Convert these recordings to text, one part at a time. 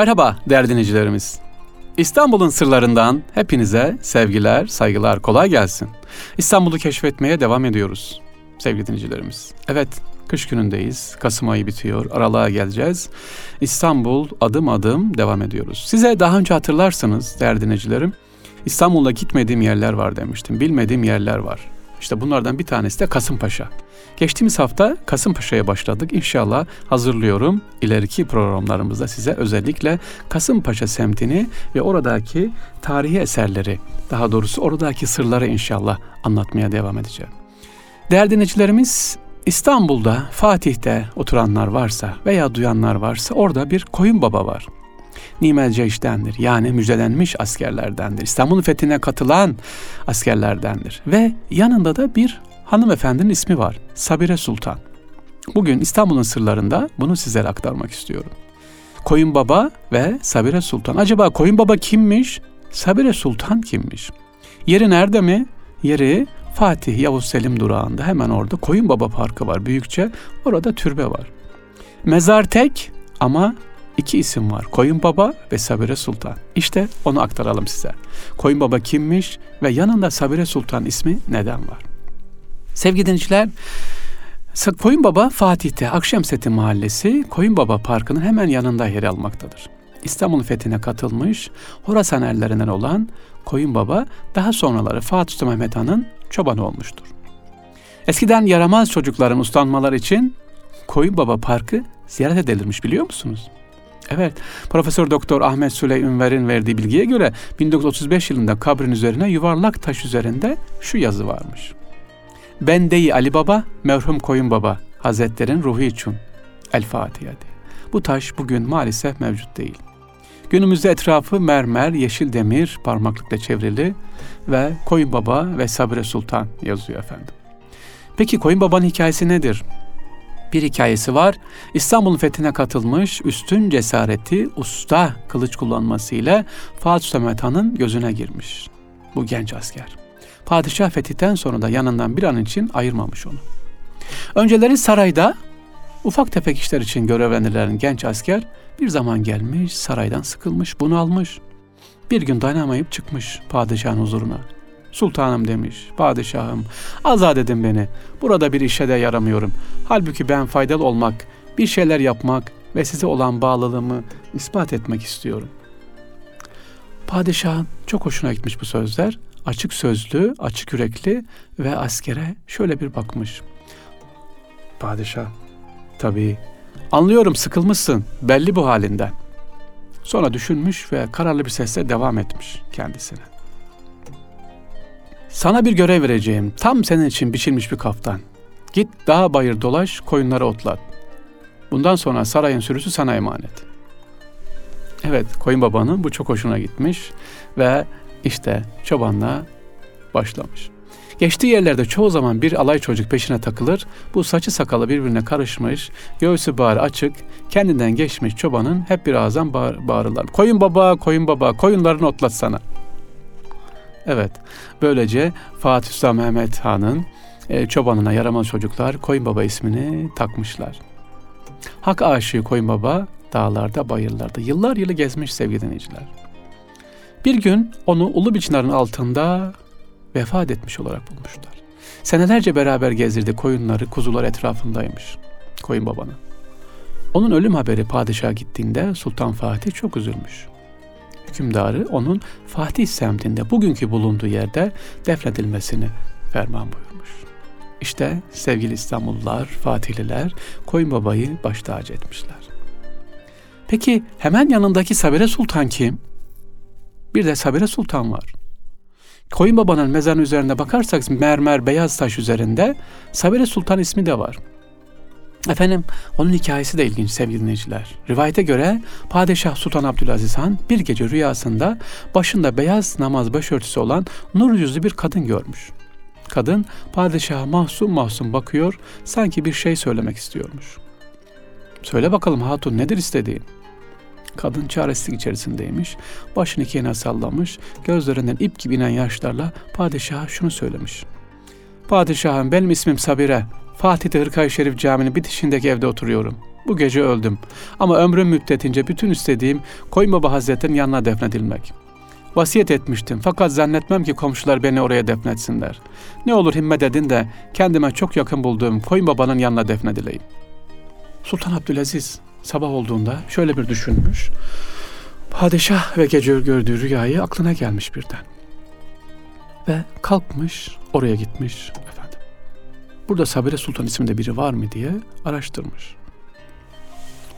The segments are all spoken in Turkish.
Merhaba değerli dinleyicilerimiz. İstanbul'un sırlarından hepinize sevgiler, saygılar, kolay gelsin. İstanbul'u keşfetmeye devam ediyoruz sevgili dinleyicilerimiz. Evet, kış günündeyiz. Kasım ayı bitiyor. Aralığa geleceğiz. İstanbul adım adım devam ediyoruz. Size daha önce hatırlarsınız değerli dinleyicilerim. İstanbul'da gitmediğim yerler var demiştim. Bilmediğim yerler var. İşte bunlardan bir tanesi de Kasımpaşa. Geçtiğimiz hafta Kasımpaşa'ya başladık. İnşallah hazırlıyorum. İleriki programlarımızda size özellikle Kasımpaşa semtini ve oradaki tarihi eserleri, daha doğrusu oradaki sırları inşallah anlatmaya devam edeceğim. Değerli dinleyicilerimiz, İstanbul'da, Fatih'te oturanlar varsa veya duyanlar varsa orada bir koyun baba var. Nimel Ceyş'tendir. Yani müjdelenmiş askerlerdendir. İstanbul'un fethine katılan askerlerdendir. Ve yanında da bir hanımefendinin ismi var. Sabire Sultan. Bugün İstanbul'un sırlarında bunu sizlere aktarmak istiyorum. Koyun Baba ve Sabire Sultan. Acaba Koyun Baba kimmiş? Sabire Sultan kimmiş? Yeri nerede mi? Yeri Fatih Yavuz Selim durağında hemen orada Koyun Baba Parkı var büyükçe. Orada türbe var. Mezar tek ama iki isim var. Koyun Baba ve Sabire Sultan. İşte onu aktaralım size. Koyun Baba kimmiş ve yanında Sabire Sultan ismi neden var? Sevgili dinleyiciler, Koyun Baba Fatih'te Akşemseti Mahallesi Koyun Baba Parkı'nın hemen yanında yer almaktadır. İstanbul fethine katılmış Horasan erlerinden olan Koyun Baba daha sonraları Fatih Sultan Mehmet Han'ın çobanı olmuştur. Eskiden yaramaz çocukların uslanmaları için Koyun Baba Parkı ziyaret edilirmiş biliyor musunuz? Evet, Profesör Doktor Ahmet Süley Ünver'in verdiği bilgiye göre 1935 yılında kabrin üzerine yuvarlak taş üzerinde şu yazı varmış. Bendeyi Ali Baba, merhum Koyun Baba Hazretlerin ruhu için El Fatiha diye. Bu taş bugün maalesef mevcut değil. Günümüzde etrafı mermer, yeşil demir parmaklıkla çevrili ve Koyun Baba ve Sabre Sultan yazıyor efendim. Peki Koyun Baba'nın hikayesi nedir? Bir hikayesi var. İstanbul'un fethine katılmış, üstün cesareti, usta kılıç kullanmasıyla Fatih Sultan Han'ın gözüne girmiş. Bu genç asker. Padişah fetihten sonra da yanından bir an için ayırmamış onu. Önceleri sarayda ufak tefek işler için görevlendirilen genç asker bir zaman gelmiş, saraydan sıkılmış, bunu almış. Bir gün dayanamayıp çıkmış padişahın huzuruna. Sultanım demiş, padişahım azat edin beni. Burada bir işe de yaramıyorum. Halbuki ben faydalı olmak, bir şeyler yapmak ve size olan bağlılığımı ispat etmek istiyorum. Padişahın çok hoşuna gitmiş bu sözler açık sözlü, açık yürekli ve askere şöyle bir bakmış. Padişah, tabii anlıyorum sıkılmışsın, belli bu halinden. Sonra düşünmüş ve kararlı bir sesle devam etmiş kendisine. Sana bir görev vereceğim. Tam senin için biçilmiş bir kaftan. Git dağ bayır dolaş, koyunları otlat. Bundan sonra sarayın sürüsü sana emanet. Evet, koyun babanın bu çok hoşuna gitmiş ve işte çobanla başlamış. Geçtiği yerlerde çoğu zaman bir alay çocuk peşine takılır, bu saçı sakalı birbirine karışmış, göğsü bağır açık, kendinden geçmiş çobanın hep bir ağızdan bağır, bağırırlar. Koyun baba, koyun baba, koyunlarını otlatsana. Evet, böylece Fatih Sultan Mehmet Han'ın e, çobanına yaramaz çocuklar Koyun Baba ismini takmışlar. Hak aşığı Koyun Baba dağlarda, bayırlarda yıllar yılı gezmiş sevgili dinleyiciler. Bir gün onu ulu bir altında vefat etmiş olarak bulmuşlar. Senelerce beraber gezdirdi koyunları, kuzular etrafındaymış koyun babanın. Onun ölüm haberi padişaha gittiğinde Sultan Fatih çok üzülmüş. Hükümdarı onun Fatih semtinde bugünkü bulunduğu yerde defnedilmesini ferman buyurmuş. İşte sevgili İstanbullular, Fatihliler koyun babayı baş tacı etmişler. Peki hemen yanındaki Sabire Sultan kim? Bir de Sabire Sultan var. Koyun Baba'nın mezarının üzerinde bakarsak mermer beyaz taş üzerinde Sabire Sultan ismi de var. Efendim onun hikayesi de ilginç sevgili dinleyiciler. Rivayete göre Padişah Sultan Abdülaziz Han bir gece rüyasında başında beyaz namaz başörtüsü olan nur yüzlü bir kadın görmüş. Kadın padişaha mahzun mahzun bakıyor sanki bir şey söylemek istiyormuş. Söyle bakalım hatun nedir istediğin? Kadın çaresizlik içerisindeymiş. Başını iki yana sallamış. Gözlerinden ip gibi inen yaşlarla padişaha şunu söylemiş. Padişahım benim ismim Sabire. Fatih'te Hırkay Şerif Camii'nin bitişindeki evde oturuyorum. Bu gece öldüm. Ama ömrüm müddetince bütün istediğim Koyun Baba Hazretleri'nin yanına defnedilmek. Vasiyet etmiştim fakat zannetmem ki komşular beni oraya defnetsinler. Ne olur himmet edin de kendime çok yakın bulduğum Koyun Baba'nın yanına defnedileyim. Sultan Abdülaziz sabah olduğunda şöyle bir düşünmüş. Padişah ve gece gördüğü rüyayı aklına gelmiş birden. Ve kalkmış oraya gitmiş efendim. Burada Sabire Sultan isminde biri var mı diye araştırmış.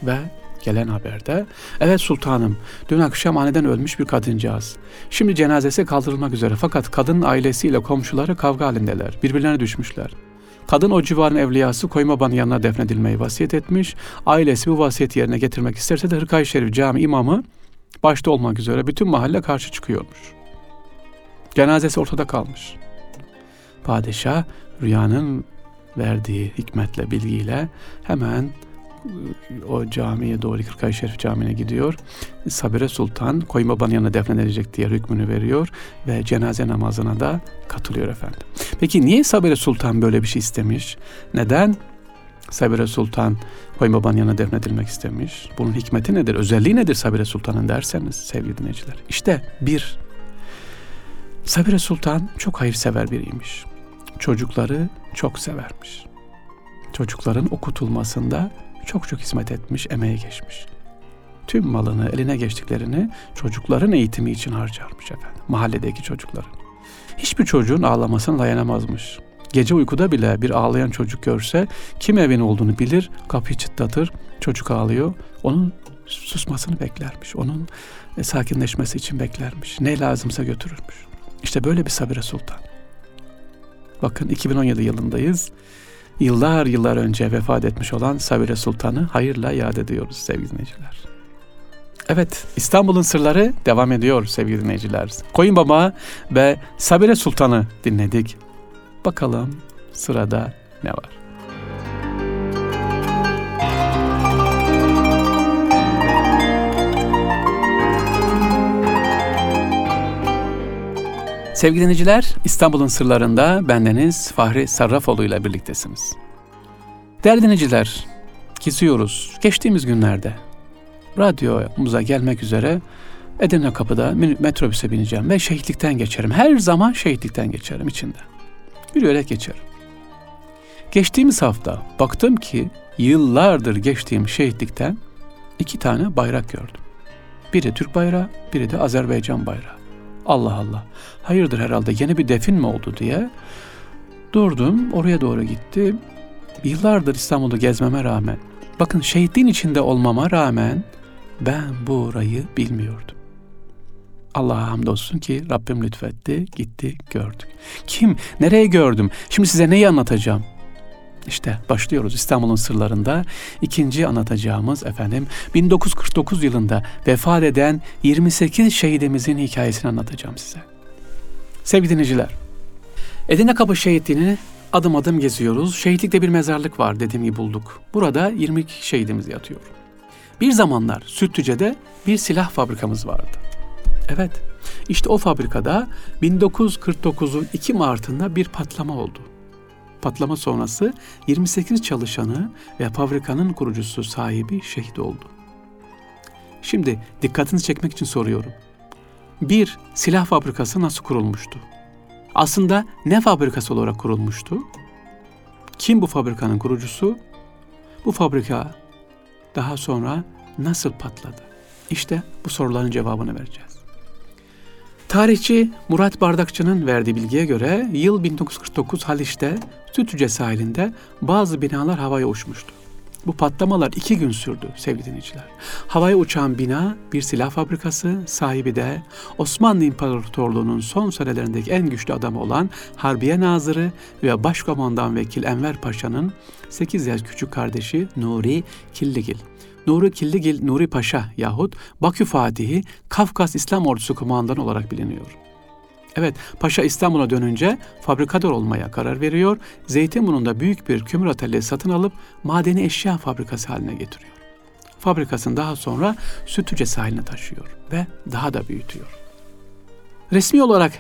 Ve gelen haberde evet sultanım dün akşam aniden ölmüş bir kadıncağız. Şimdi cenazesi kaldırılmak üzere fakat kadının ailesiyle komşuları kavga halindeler. Birbirlerine düşmüşler. Kadın o civarın evliyası Koymaban'ın yanına defnedilmeyi vasiyet etmiş. Ailesi bu vasiyeti yerine getirmek isterse de Hırkay Şerif Cami imamı başta olmak üzere bütün mahalle karşı çıkıyormuş. Cenazesi ortada kalmış. Padişah rüyanın verdiği hikmetle, bilgiyle hemen o camiye doğru Kırkay Şerif Camii'ne gidiyor. Sabire Sultan Koyun Baba'nın yanına defnedilecek diye hükmünü veriyor ve cenaze namazına da katılıyor efendim. Peki niye Sabire Sultan böyle bir şey istemiş? Neden? Sabire Sultan Koyun Baba'nın yanına defnedilmek istemiş. Bunun hikmeti nedir? Özelliği nedir Sabire Sultan'ın derseniz sevgili dinleyiciler. İşte bir, Sabire Sultan çok hayırsever biriymiş. Çocukları çok severmiş. Çocukların okutulmasında çok çok hizmet etmiş, emeğe geçmiş. Tüm malını, eline geçtiklerini çocukların eğitimi için harcarmış efendim. Mahalledeki çocukların. Hiçbir çocuğun ağlamasına dayanamazmış. Gece uykuda bile bir ağlayan çocuk görse kim evin olduğunu bilir, kapıyı çıtlatır, çocuk ağlıyor. Onun susmasını beklermiş. Onun e, sakinleşmesi için beklermiş. Ne lazımsa götürürmüş. İşte böyle bir Sabire Sultan. Bakın 2017 yılındayız yıllar yıllar önce vefat etmiş olan Sabire Sultan'ı hayırla yad ediyoruz sevgili dinleyiciler. Evet, İstanbul'un sırları devam ediyor sevgili dinleyiciler. Koyun Baba ve Sabire Sultan'ı dinledik. Bakalım sırada ne var? Sevgili dinleyiciler, İstanbul'un sırlarında bendeniz Fahri Sarrafoğlu ile birliktesiniz. Değerli dinleyiciler, kesiyoruz. Geçtiğimiz günlerde radyomuza gelmek üzere Edirne Kapı'da metrobüse bineceğim ve şehitlikten geçerim. Her zaman şehitlikten geçerim içinde. Yürüyerek geçerim. Geçtiğimiz hafta baktım ki yıllardır geçtiğim şehitlikten iki tane bayrak gördüm. Biri Türk bayrağı, biri de Azerbaycan bayrağı. Allah Allah. Hayırdır herhalde yeni bir defin mi oldu diye durdum. Oraya doğru gittim. Yıllardır İstanbul'da gezmeme rağmen bakın şehitliğin içinde olmama rağmen ben bu orayı bilmiyordum. Allah'a hamdolsun ki Rabbim lütfetti, gitti, gördük. Kim, nereye gördüm? Şimdi size neyi anlatacağım? İşte başlıyoruz İstanbul'un sırlarında. ikinci anlatacağımız efendim 1949 yılında vefat eden 28 şehidimizin hikayesini anlatacağım size. Sevgili dinleyiciler, Edirne Kapı Şehitliğini adım adım geziyoruz. Şehitlikte bir mezarlık var dediğim gibi bulduk. Burada 22 şehidimiz yatıyor. Bir zamanlar Sütlüce'de bir silah fabrikamız vardı. Evet, işte o fabrikada 1949'un 2 Mart'ında bir patlama oldu patlama sonrası 28 çalışanı ve fabrikanın kurucusu sahibi şehit oldu. Şimdi dikkatinizi çekmek için soruyorum. Bir, silah fabrikası nasıl kurulmuştu? Aslında ne fabrikası olarak kurulmuştu? Kim bu fabrikanın kurucusu? Bu fabrika daha sonra nasıl patladı? İşte bu soruların cevabını vereceğiz. Tarihçi Murat Bardakçı'nın verdiği bilgiye göre yıl 1949 Haliç'te Sütüce sahilinde bazı binalar havaya uçmuştu. Bu patlamalar iki gün sürdü sevgili dinleyiciler. Havaya uçan bina bir silah fabrikası, sahibi de Osmanlı İmparatorluğu'nun son senelerindeki en güçlü adamı olan Harbiye Nazırı ve Başkomandan Vekil Enver Paşa'nın 8 yaş küçük kardeşi Nuri Killigil. Nuri Killigil Nuri Paşa yahut Bakü Fatihi Kafkas İslam Ordusu kumandanı olarak biliniyor. Evet, Paşa İstanbul'a dönünce fabrikatör olmaya karar veriyor. Zeytinburnu'nda büyük bir kömür atölyesi satın alıp madeni eşya fabrikası haline getiriyor. Fabrikasını daha sonra Sütüce sahiline taşıyor ve daha da büyütüyor. Resmi olarak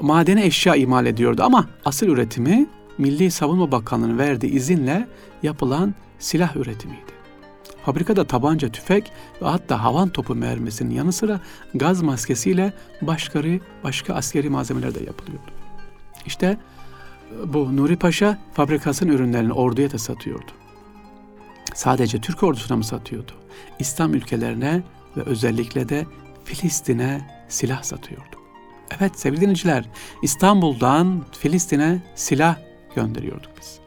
madeni eşya imal ediyordu ama asıl üretimi Milli Savunma Bakanlığı'nın verdiği izinle yapılan silah üretimiydi. Fabrikada tabanca, tüfek ve hatta havan topu mermisinin yanı sıra gaz maskesiyle başka, başka askeri malzemeler de yapılıyordu. İşte bu Nuri Paşa fabrikasının ürünlerini orduya da satıyordu. Sadece Türk ordusuna mı satıyordu? İslam ülkelerine ve özellikle de Filistin'e silah satıyordu. Evet sevgili dinleyiciler, İstanbul'dan Filistin'e silah gönderiyorduk biz.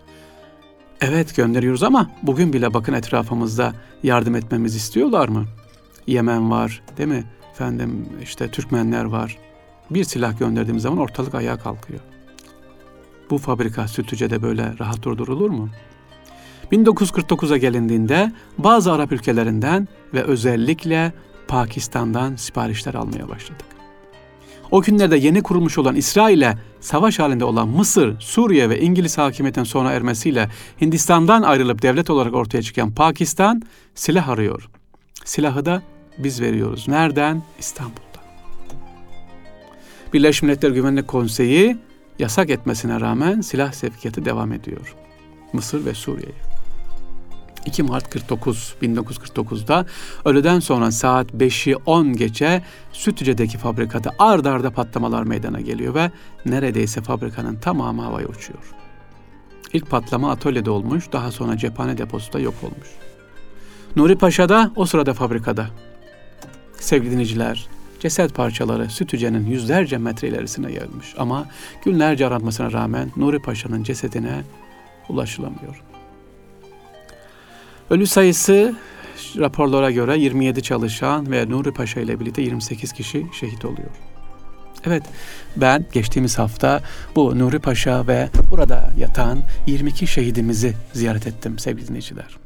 Evet gönderiyoruz ama bugün bile bakın etrafımızda yardım etmemizi istiyorlar mı? Yemen var değil mi? Efendim işte Türkmenler var. Bir silah gönderdiğimiz zaman ortalık ayağa kalkıyor. Bu fabrika Sütlüce'de böyle rahat durdurulur mu? 1949'a gelindiğinde bazı Arap ülkelerinden ve özellikle Pakistan'dan siparişler almaya başladık. O günlerde yeni kurulmuş olan İsrail'e savaş halinde olan Mısır, Suriye ve İngiliz hakimiyetin sona ermesiyle Hindistan'dan ayrılıp devlet olarak ortaya çıkan Pakistan silah arıyor. Silahı da biz veriyoruz. Nereden? İstanbul'dan. Birleşmiş Milletler Güvenlik Konseyi yasak etmesine rağmen silah sevkiyatı devam ediyor. Mısır ve Suriye'ye. 2 Mart 49 1949'da öğleden sonra saat 5'i 10 geçe Sütlüce'deki fabrikada ard arda patlamalar meydana geliyor ve neredeyse fabrikanın tamamı havaya uçuyor. İlk patlama atölyede olmuş, daha sonra cephane deposu yok olmuş. Nuri Paşa da o sırada fabrikada. Sevgili dinleyiciler, ceset parçaları Sütüce'nin yüzlerce metre ilerisine yayılmış ama günlerce aranmasına rağmen Nuri Paşa'nın cesedine ulaşılamıyor. Ölü sayısı raporlara göre 27 çalışan ve Nuri Paşa ile birlikte 28 kişi şehit oluyor. Evet ben geçtiğimiz hafta bu Nuri Paşa ve burada yatan 22 şehidimizi ziyaret ettim sevgili dinleyiciler.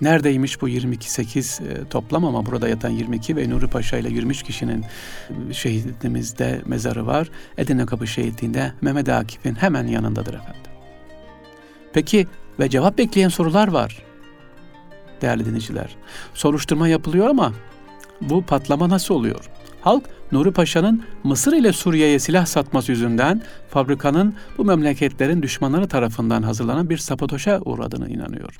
Neredeymiş bu 22 8 e, toplam ama burada yatan 22 ve Nuri Paşa ile 23 kişinin şehidimizde mezarı var. Edirne Kapı şehitliğinde Mehmet Akif'in hemen yanındadır efendim. Peki ve cevap bekleyen sorular var değerli dinleyiciler. Soruşturma yapılıyor ama bu patlama nasıl oluyor? Halk Nuri Paşa'nın Mısır ile Suriye'ye silah satması yüzünden fabrikanın bu memleketlerin düşmanları tarafından hazırlanan bir sapotoşa uğradığını inanıyor.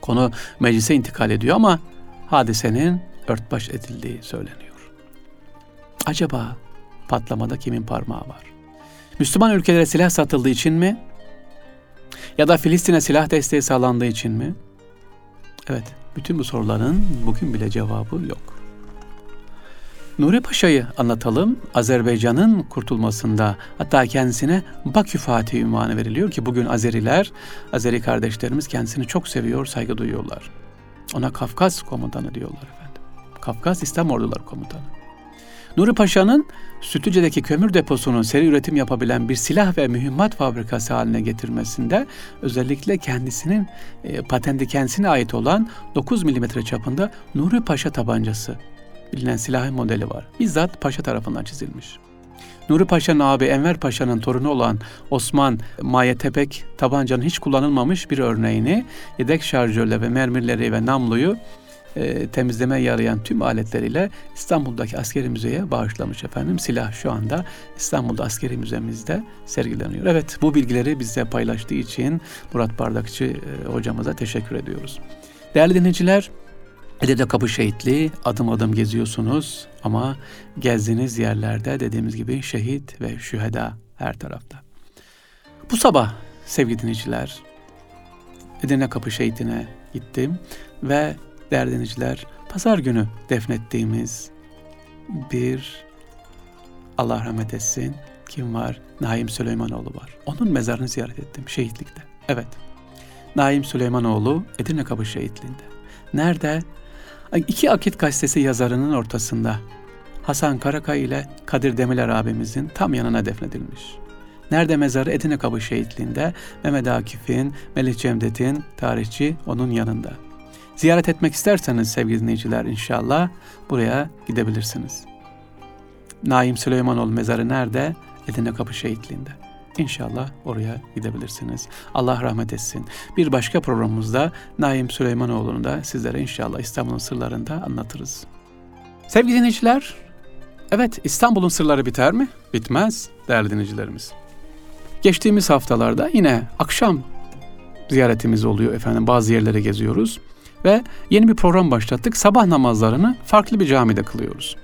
Konu meclise intikal ediyor ama hadisenin örtbaş edildiği söyleniyor. Acaba patlamada kimin parmağı var? Müslüman ülkelere silah satıldığı için mi? Ya da Filistin'e silah desteği sağlandığı için mi? Evet, bütün bu soruların bugün bile cevabı yok. Nuri Paşa'yı anlatalım. Azerbaycan'ın kurtulmasında hatta kendisine Bakü Fatih ünvanı veriliyor ki bugün Azeriler, Azeri kardeşlerimiz kendisini çok seviyor, saygı duyuyorlar. Ona Kafkas komutanı diyorlar efendim. Kafkas İslam Orduları komutanı. Nuri Paşa'nın Sütlüce'deki kömür deposunu seri üretim yapabilen bir silah ve mühimmat fabrikası haline getirmesinde özellikle kendisinin e, patenti kendisine ait olan 9 mm çapında Nuri Paşa tabancası bilinen silahı modeli var. Bizzat Paşa tarafından çizilmiş. Nuri Paşa'nın abi Enver Paşa'nın torunu olan Osman Maye Tepek tabancanın hiç kullanılmamış bir örneğini yedek şarjörle ve mermileri ve namluyu e, temizleme yarayan tüm aletleriyle İstanbul'daki askeri müzeye bağışlamış efendim. Silah şu anda İstanbul'da askeri müzemizde sergileniyor. Evet bu bilgileri bizle paylaştığı için Murat Bardakçı e, hocamıza teşekkür ediyoruz. Değerli dinleyiciler, Edirne Kapı Şehitliği adım adım geziyorsunuz ama gezdiğiniz yerlerde dediğimiz gibi şehit ve şüheda her tarafta. Bu sabah sevgili dinleyiciler Edirne Kapı Şehitliğine gittim ve değerli dinleyiciler, pazar günü defnettiğimiz bir Allah rahmet etsin kim var? Naim Süleymanoğlu var. Onun mezarını ziyaret ettim şehitlikte. Evet. Naim Süleymanoğlu Edirne Kapı Şehitliğinde. Nerede? İki Akit gazetesi yazarının ortasında Hasan Karakay ile Kadir Demiler abimizin tam yanına defnedilmiş. Nerede mezarı? Edirne Kapı Şehitliğinde Mehmet Akif'in, Melih Cemdet'in tarihçi onun yanında. Ziyaret etmek isterseniz sevgili dinleyiciler inşallah buraya gidebilirsiniz. Naim Süleymanoğlu mezarı nerede? Edirne Kapı Şehitliği'nde. İnşallah oraya gidebilirsiniz. Allah rahmet etsin. Bir başka programımızda Naim Süleymanoğlu'nu da sizlere inşallah İstanbul'un sırlarında anlatırız. Sevgili dinleyiciler, evet İstanbul'un sırları biter mi? Bitmez değerli dinleyicilerimiz. Geçtiğimiz haftalarda yine akşam ziyaretimiz oluyor efendim. Bazı yerlere geziyoruz. Ve yeni bir program başlattık. Sabah namazlarını farklı bir camide kılıyoruz.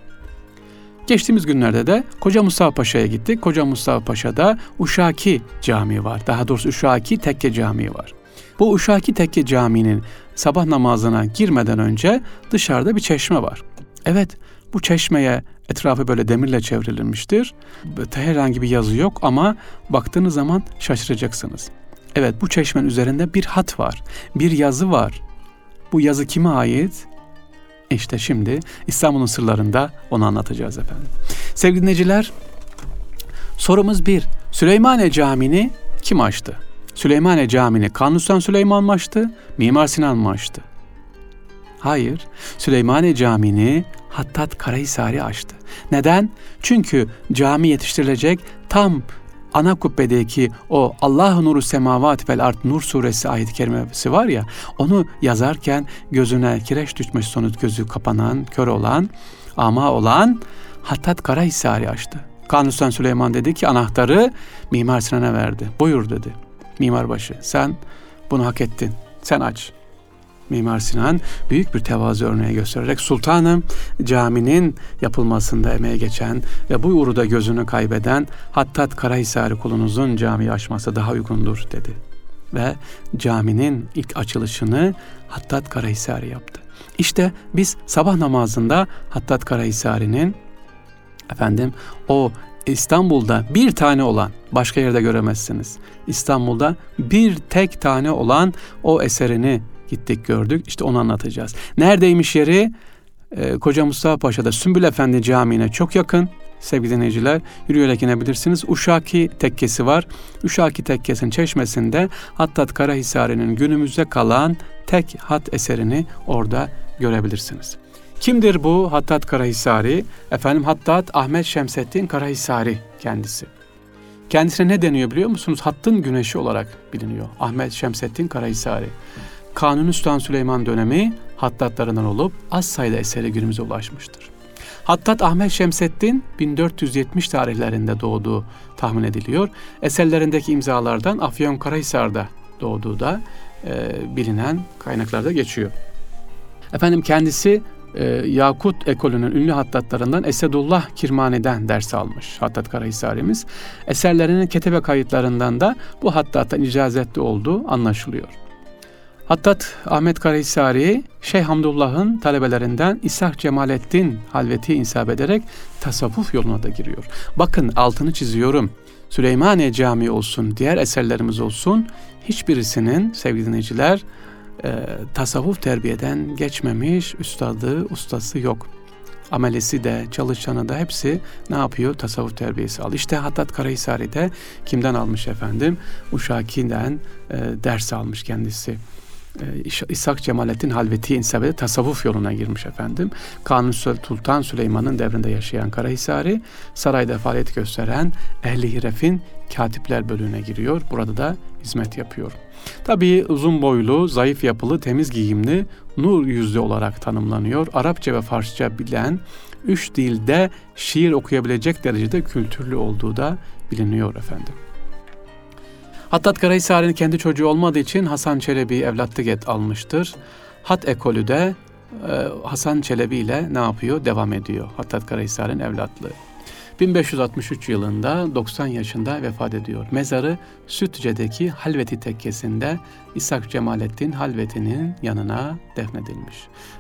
Geçtiğimiz günlerde de Koca Mustafa Paşa'ya gittik. Koca Mustafa Paşa'da Uşaki Camii var. Daha doğrusu Uşaki Tekke Camii var. Bu Uşaki Tekke Camii'nin sabah namazına girmeden önce dışarıda bir çeşme var. Evet, bu çeşmeye etrafı böyle demirle çevrilmiştir. Herhangi bir yazı yok ama baktığınız zaman şaşıracaksınız. Evet, bu çeşmenin üzerinde bir hat var, bir yazı var. Bu yazı kime ait? İşte şimdi İstanbul'un sırlarında onu anlatacağız efendim. Sevgili dinleyiciler, sorumuz bir. Süleymaniye Camii'ni kim açtı? Süleymaniye Camii'ni Kanuni Süleyman mı açtı, Mimar Sinan mı açtı? Hayır, Süleymaniye Camii'ni Hattat Karahisari açtı. Neden? Çünkü cami yetiştirilecek tam ana kubbedeki o Allah nuru semavat vel art nur suresi ayet-i kerimesi var ya onu yazarken gözüne kireç düşmüş sonuç gözü kapanan, kör olan, ama olan Hattat Karahisari açtı. Kanuni Süleyman dedi ki anahtarı Mimar Sinan'a verdi. Buyur dedi. Mimarbaşı sen bunu hak ettin. Sen aç. Mimar Sinan büyük bir tevazu örneği göstererek sultanım caminin yapılmasında emeğe geçen ve bu uğruda gözünü kaybeden Hattat Karahisari kulunuzun camiyi açması daha uygundur dedi. Ve caminin ilk açılışını Hattat Karahisari yaptı. İşte biz sabah namazında Hattat Karahisari'nin efendim o İstanbul'da bir tane olan, başka yerde göremezsiniz. İstanbul'da bir tek tane olan o eserini gittik gördük. İşte onu anlatacağız. Neredeymiş yeri? Ee, Koca Mustafa Paşa'da Sümbül Efendi Camii'ne çok yakın. Sevgili dinleyiciler yürüyerek inebilirsiniz. Uşaki tekkesi var. Uşaki tekkesinin çeşmesinde Hattat Karahisari'nin günümüzde kalan tek hat eserini orada görebilirsiniz. Kimdir bu Hattat Karahisari? Efendim Hattat Ahmet Şemsettin Karahisari kendisi. Kendisine ne deniyor biliyor musunuz? Hattın güneşi olarak biliniyor. Ahmet Şemsettin Karahisari. Kanuni Sultan Süleyman dönemi hattatlarından olup az sayıda eseri günümüze ulaşmıştır. Hattat Ahmet Şemseddin 1470 tarihlerinde doğduğu tahmin ediliyor. Eserlerindeki imzalardan Afyon Karahisar'da doğduğu da e, bilinen kaynaklarda geçiyor. Efendim kendisi e, Yakut ekolünün ünlü hattatlarından Esedullah Kirmani'den ders almış Hattat Karahisari'miz. Eserlerinin ketebe kayıtlarından da bu hattattan icazetli olduğu anlaşılıyor. Hattat Ahmet Karahisari, Şeyh Hamdullah'ın talebelerinden İshak Cemalettin halveti insap ederek tasavvuf yoluna da giriyor. Bakın altını çiziyorum. Süleymaniye Camii olsun, diğer eserlerimiz olsun hiçbirisinin sevgili dinleyiciler e, tasavvuf terbiyeden geçmemiş üstadı, ustası yok. Amelesi de, çalışanı da hepsi ne yapıyor? Tasavvuf terbiyesi al. İşte Hattat Karahisari'de kimden almış efendim? Uşaki'den e, ders almış kendisi. Ee, İshak Cemalettin Halveti insabede tasavvuf yoluna girmiş efendim. Kanuni Sultan Süleyman'ın devrinde yaşayan Karahisari sarayda faaliyet gösteren Ehli Hiref'in katipler bölüğüne giriyor. Burada da hizmet yapıyor. Tabii uzun boylu, zayıf yapılı, temiz giyimli, nur yüzlü olarak tanımlanıyor. Arapça ve Farsça bilen, üç dilde şiir okuyabilecek derecede kültürlü olduğu da biliniyor efendim. Hattat Karahisari'nin kendi çocuğu olmadığı için Hasan Çelebi evlatlık et almıştır. Hat ekolü de e, Hasan Çelebi ile ne yapıyor? Devam ediyor. Hattat Karahisari'nin evlatlığı. 1563 yılında 90 yaşında vefat ediyor. Mezarı Sütce'deki Halveti tekkesinde İshak Cemalettin Halveti'nin yanına defnedilmiş.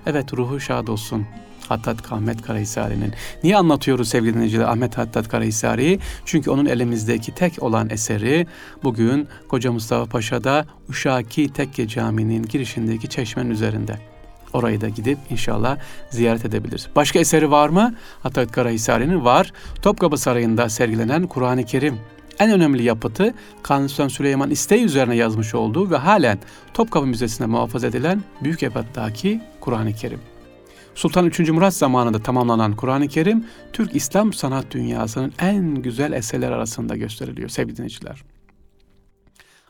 Evet ruhu şad olsun Hattat Ahmet Karahisari'nin. Niye anlatıyoruz sevgili dinleyiciler Ahmet Hattat Karahisari'yi? Çünkü onun elimizdeki tek olan eseri bugün Koca Mustafa Paşa'da Uşaki Tekke Camii'nin girişindeki çeşmenin üzerinde. Orayı da gidip inşallah ziyaret edebiliriz. Başka eseri var mı? Hattat Karahisari'nin var. Topkapı Sarayı'nda sergilenen Kur'an-ı Kerim en önemli yapıtı Kanuni Sultan Süleyman isteği üzerine yazmış olduğu ve halen Topkapı Müzesi'nde muhafaza edilen Büyük Ebat'taki Kur'an-ı Kerim. Sultan 3. Murat zamanında tamamlanan Kur'an-ı Kerim, Türk İslam sanat dünyasının en güzel eserler arasında gösteriliyor sevgili dinleyiciler.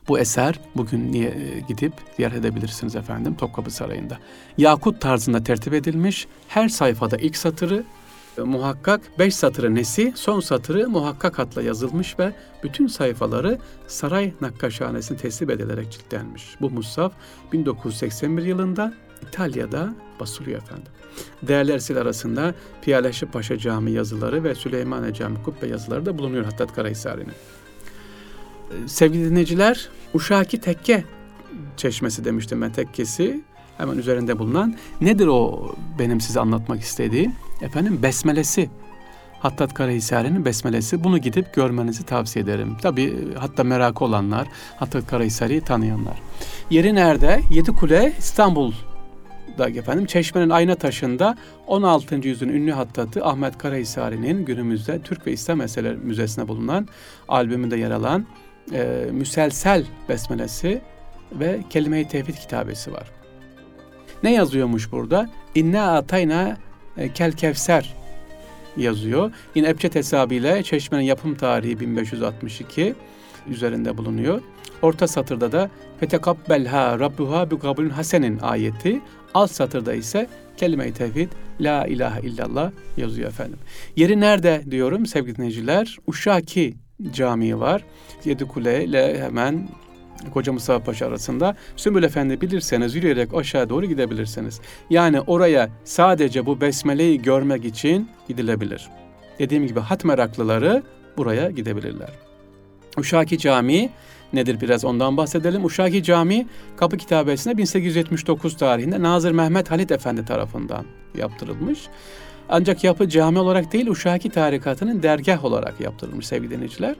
Bu eser bugün niye e, gidip ziyaret edebilirsiniz efendim Topkapı Sarayı'nda. Yakut tarzında tertip edilmiş, her sayfada ilk satırı e, muhakkak, beş satırı nesi, son satırı muhakkak hatla yazılmış ve bütün sayfaları saray nakkaşhanesine teslim edilerek ciltlenmiş. Bu mushaf 1981 yılında İtalya'da basılıyor efendim. Değerli eserler arasında Piyaleşi Paşa Camii yazıları ve Süleymaniye Camii kubbe yazıları da bulunuyor Hattat Karahisari'nin. Ee, sevgili dinleyiciler, Uşaki Tekke çeşmesi demiştim ben tekkesi hemen üzerinde bulunan nedir o benim size anlatmak istediğim efendim besmelesi Hattat Karahisari'nin besmelesi. Bunu gidip görmenizi tavsiye ederim. Tabi hatta merakı olanlar, Hattat Karahisari'yi tanıyanlar. Yeri nerede? Yedi Kule İstanbul'da efendim. Çeşmenin ayna taşında 16. yüzyılın ünlü hattatı Ahmet Karahisari'nin günümüzde Türk ve İslam Meseleleri Müzesi'nde bulunan albümünde yer alan e, Müselsel Besmelesi ve Kelime-i Tevhid kitabesi var. Ne yazıyormuş burada? İnna atayna e, kel kevser yazıyor. Yine Ebced hesabıyla Çeşme'nin yapım tarihi 1562 üzerinde bulunuyor. Orta satırda da fetekabbelha rabbuha bi kabulün hasenin ayeti. Alt satırda ise kelime-i tevhid la ilahe illallah yazıyor efendim. Yeri nerede diyorum sevgili dinleyiciler? Uşaki Camii var. Yedikule ile hemen Koca Mustafa Paşa arasında Sümbül Efendi bilirseniz yürüyerek aşağı doğru gidebilirsiniz. Yani oraya sadece bu besmeleyi görmek için gidilebilir. Dediğim gibi hat meraklıları buraya gidebilirler. Uşaki Camii nedir biraz ondan bahsedelim. Uşaki Camii Kapı Kitabesi'nde 1879 tarihinde Nazır Mehmet Halit Efendi tarafından yaptırılmış. Ancak yapı cami olarak değil Uşaki tarikatının dergah olarak yaptırılmış sevgili dinleyiciler.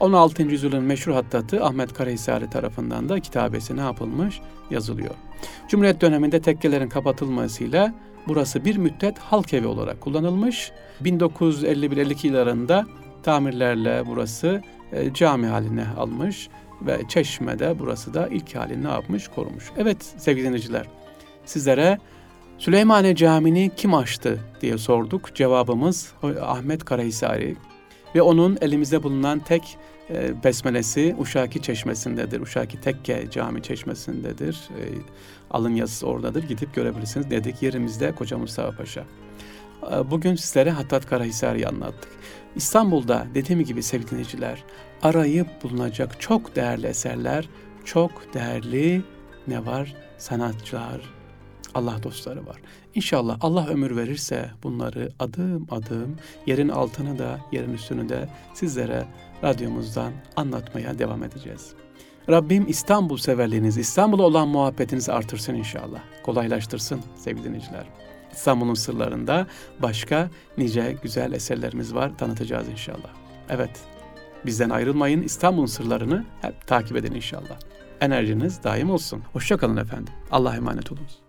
16. yüzyılın meşhur hattatı Ahmet Karahisari tarafından da kitabesi ne yapılmış? Yazılıyor. Cumhuriyet döneminde tekkelerin kapatılmasıyla burası bir müddet halk evi olarak kullanılmış. 1951-52 yıllarında tamirlerle burası e, cami haline almış ve Çeşme'de burası da ilk halini ne yapmış? Korumuş. Evet sevgili dinleyiciler sizlere Süleymaniye Camii'ni kim açtı diye sorduk. Cevabımız Ahmet Karahisari ve onun elimizde bulunan tek e, besmelesi Uşaki Çeşmesi'ndedir. Uşaki Tekke Cami Çeşmesi'ndedir. E, alın yazısı oradadır. Gidip görebilirsiniz dedik. Yerimizde Koca Mustafa Paşa. E, bugün sizlere Hattat Karahisari'yi anlattık. İstanbul'da dediğim gibi sevgili dinleyiciler arayıp bulunacak çok değerli eserler, çok değerli ne var? Sanatçılar, Allah dostları var. İnşallah Allah ömür verirse bunları adım adım yerin altını da yerin üstünü de sizlere radyomuzdan anlatmaya devam edeceğiz. Rabbim İstanbul severliğinizi, İstanbul'a olan muhabbetinizi artırsın inşallah. Kolaylaştırsın sevgili dinleyiciler. İstanbul'un sırlarında başka nice güzel eserlerimiz var tanıtacağız inşallah. Evet bizden ayrılmayın İstanbul'un sırlarını hep takip edin inşallah. Enerjiniz daim olsun. Hoşçakalın efendim. Allah'a emanet olunuz.